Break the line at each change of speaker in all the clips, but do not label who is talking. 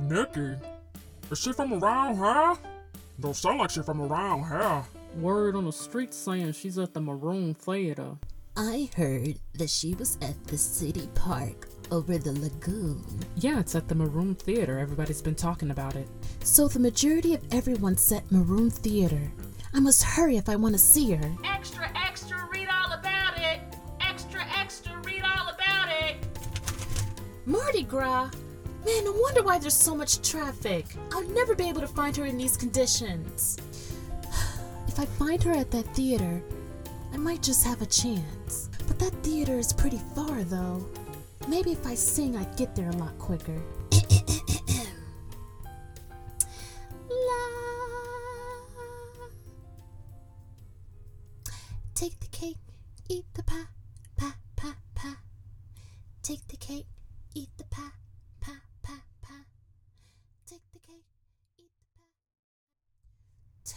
Nikki, is she from around here? Don't sound like she from around here.
Word on the street saying she's at the Maroon Theater.
I heard that she was at the city park over the lagoon.
Yeah, it's at the Maroon Theater. Everybody's been talking about it.
So the majority of everyone's at Maroon Theater. I must hurry if I want to see her.
Extra, extra, read all about it. Extra, extra, read all about it.
Mardi Gras? Man, no wonder why there's so much traffic. I'll never be able to find her in these conditions. If I find her at that theater, I might just have a chance. But that theater is pretty far, though. Maybe if I sing, I'd get there a lot quicker. La. Take the cake, eat the pie, pie, pie, pie. Take the cake, eat the pie.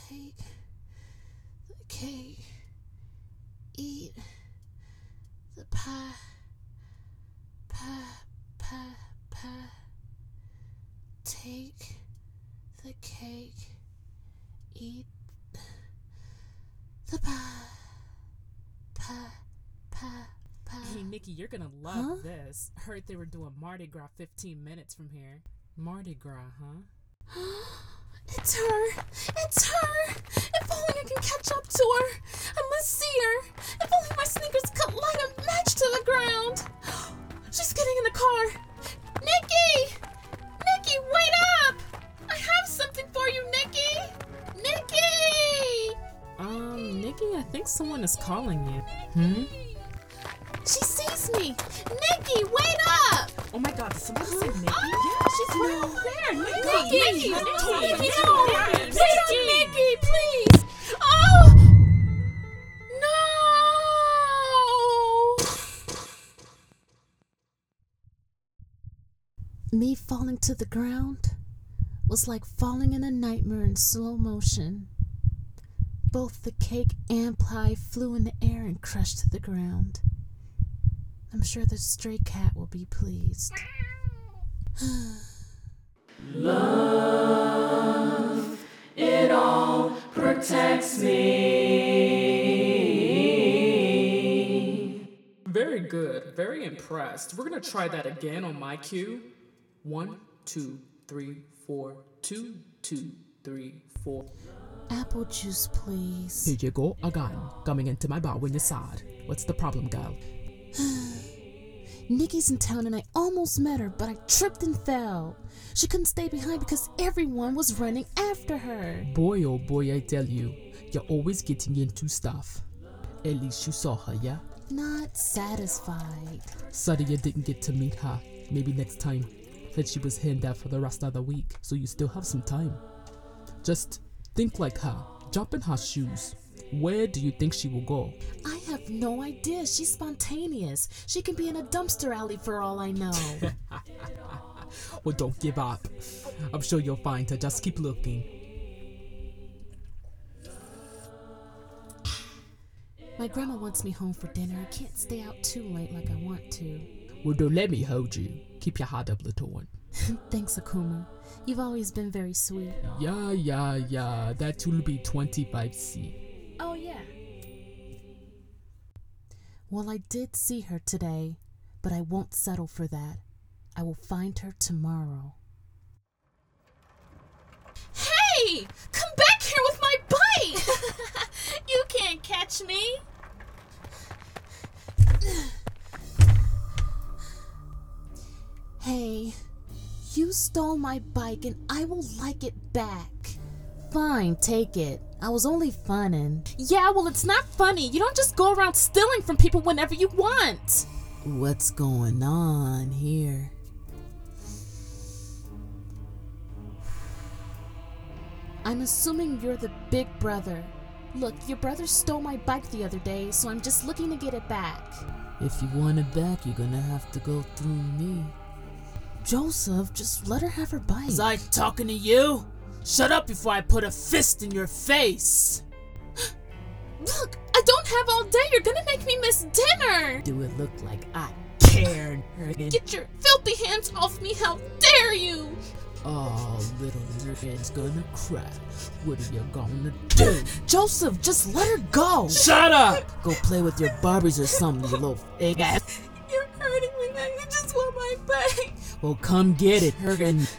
Take the cake, eat the pie, pie, pie, pie. Take the cake, eat the pie, pie, pie, pie.
Hey, Nikki, you're gonna love
Huh?
this. Heard they were doing Mardi Gras 15 minutes from here. Mardi Gras, huh?
It's her! It's her! If only I can catch up to her! I must see her! If only my sneakers could light a match to the ground! She's getting in the car! Nikki! Nikki, wait up! I have something for you, Nikki! Nikki!
Um, Nikki, I think someone is calling you. Hmm?
She sees me! Nikki, wait up!
Oh my god, did somebody say Nikki?
Yeah, she's
right there. Nikki!
Nikki!
Nikki!
Nikki!
Nikki!
No!
Nikki!
Wait up, Nikki, please! Oh! No! Me falling to the ground was like falling in a nightmare in slow motion. Both the cake and pie flew in the air and crushed to the ground. I'm sure the stray cat will be pleased.
Love, it all protects me.
Very good. Very impressed. We're gonna try that again on my cue. One, two, three, four, two, two, three, four.
Apple juice, please.
Here you go again. Coming into my bar when you're sad. What's the problem, girl?
Nikki's in town and I almost met her, but I tripped and fell. She couldn't stay behind because everyone was running after her.
Boy, oh boy, I tell you, you're always getting into stuff. At least you saw her, yeah?
Not satisfied.
Sorry you didn't get to meet her. Maybe next time. Said she was here there for the rest of the week, so you still have some time. Just think like her. Jump in her shoes. Where do you think she will go?
I no idea. She's spontaneous. She can be in a dumpster alley for all I know.
Well, don't give up. I'm sure you'll find her. Just keep looking.
My grandma wants me home for dinner. I can't stay out too late like I want to.
Well, don't let me hold you. Keep your heart up, little one.
Thanks, Akuma. You've always been very sweet.
Yeah, yeah, yeah. That will be 25C.
Well, I did see her today, but I won't settle for that. I will find her tomorrow. Hey! Come back here with my bike! you can't catch me! Hey, you stole my bike and I will like it back. Fine, take it. I was only funning. Yeah, well, it's not funny. You don't just go around stealing from people whenever you want. What's going on here? I'm assuming you're the big brother. Look, your brother stole my bike the other day, so I'm just looking to get it back.
If you want it back, you're gonna have to go through me.
Joseph, just let her have her bike.
Was I talking to you? Shut up before I put a fist in your face!
Look, I don't have all day. You're gonna make me miss dinner.
Do it look like I cared?
Get your filthy hands off me. How dare you?
Oh, little Ricket's gonna cry. What are you gonna do?
Joseph, just let her go.
Shut up!
Go play with your Barbies or something, you little fake ass.
You're hurting me. I just want my pay.
Well, come get it, Hergen.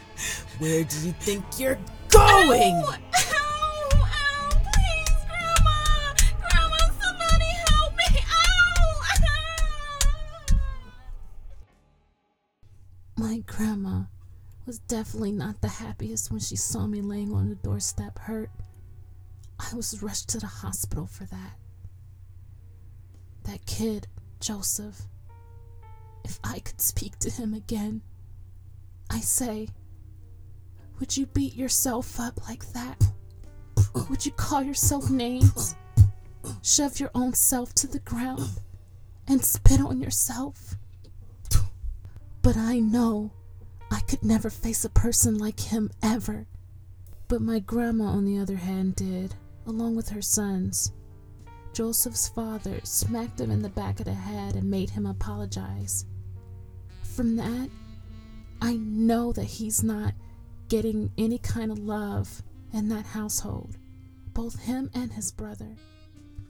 Where do you think you're going?
Ow, ow, please, Grandma. Grandma, somebody help me. Ow, ow.
My grandma was definitely not the happiest when she saw me laying on the doorstep hurt. I was rushed to the hospital for that. That kid, Joseph, if I could speak to him again, I say, would you beat yourself up like that? Would you call yourself names? Shove your own self to the ground and spit on yourself? But I know I could never face a person like him ever. But my grandma, on the other hand, did, along with her sons. Joseph's father smacked him in the back of the head and made him apologize. From that, I know that he's not getting any kind of love in that household, both him and his brother.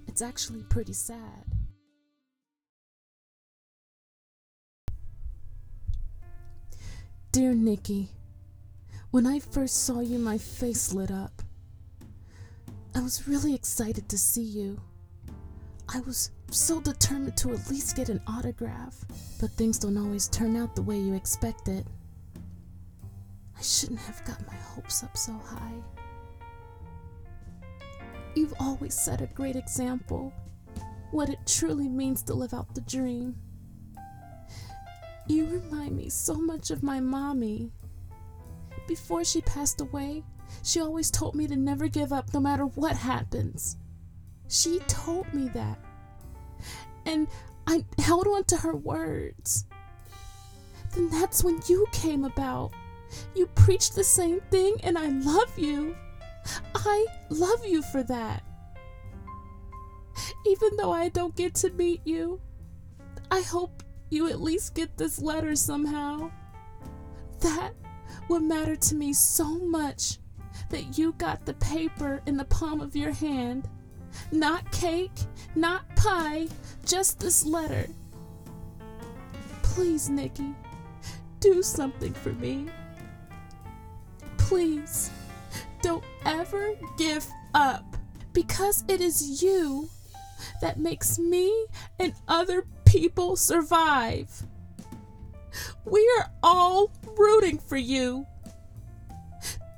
It's actually pretty sad. Dear Nikki, when I first saw you, my face lit up. I was really excited to see you. I was so determined to at least get an autograph, but things don't always turn out the way you expect it. I shouldn't have got my hopes up so high. You've always set a great example, what it truly means to live out the dream. You remind me so much of my mommy. Before she passed away, she always told me to never give up no matter what happens. She told me that. And I held on to her words. Then that's when you came about. You preach the same thing, and I love you. I love you for that. Even though I don't get to meet you, I hope you at least get this letter somehow. That would matter to me so much that you got the paper in the palm of your hand. Not cake, not pie, just this letter. Please, Nikki, do something for me. Please, don't ever give up because it is you that makes me and other people survive. We are all rooting for you.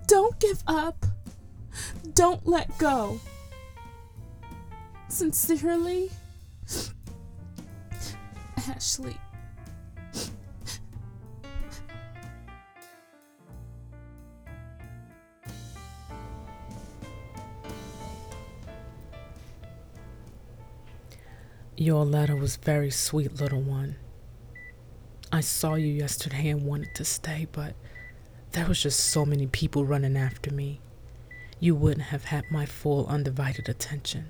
Don't give up. Don't let go. Sincerely, Ashley.
Your letter was very sweet, little one. I saw you yesterday and wanted to stay, but there was just so many people running after me. You wouldn't have had my full undivided attention.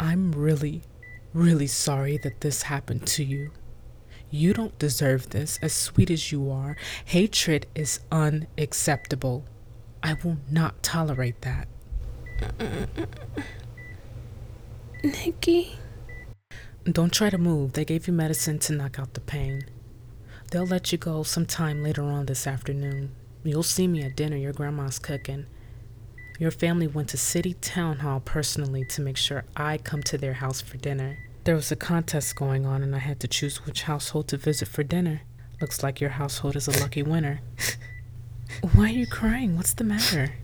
I'm really, really sorry that this happened to you. You don't deserve this, as sweet as you are. Hatred is unacceptable. I will not tolerate that.
Nikki.
Don't try to move. They gave you medicine to knock out the pain. They'll let you go sometime later on this afternoon. You'll see me at dinner. Your grandma's cooking. Your family went to City Town Hall personally to make sure I come to their house for dinner. There was a contest going on, and I had to choose which household to visit for dinner. Looks like your household is a lucky winner. Why are you crying? What's the matter?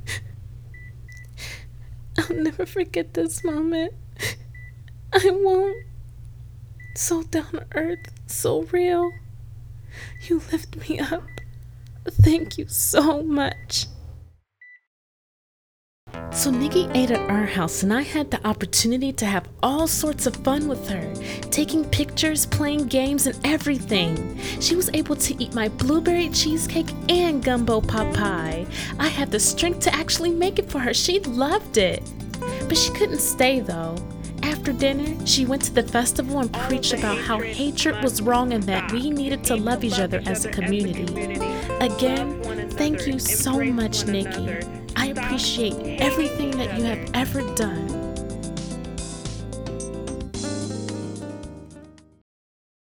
I'll never forget this moment. I won't. So down to earth, so real. You lift me up. Thank you so much.
So Nikki ate at our house, and I had the opportunity to have all sorts of fun with her, taking pictures, playing games, and everything. She was able to eat my blueberry cheesecake and gumbo pot pie. I had the strength to actually make it for her. She loved it. But she couldn't stay though. After dinner, she went to the festival and preached about how hatred was wrong and that we needed to love each other as a community. Again,
Thank you so much, Nikki. I appreciate everything that you have ever done.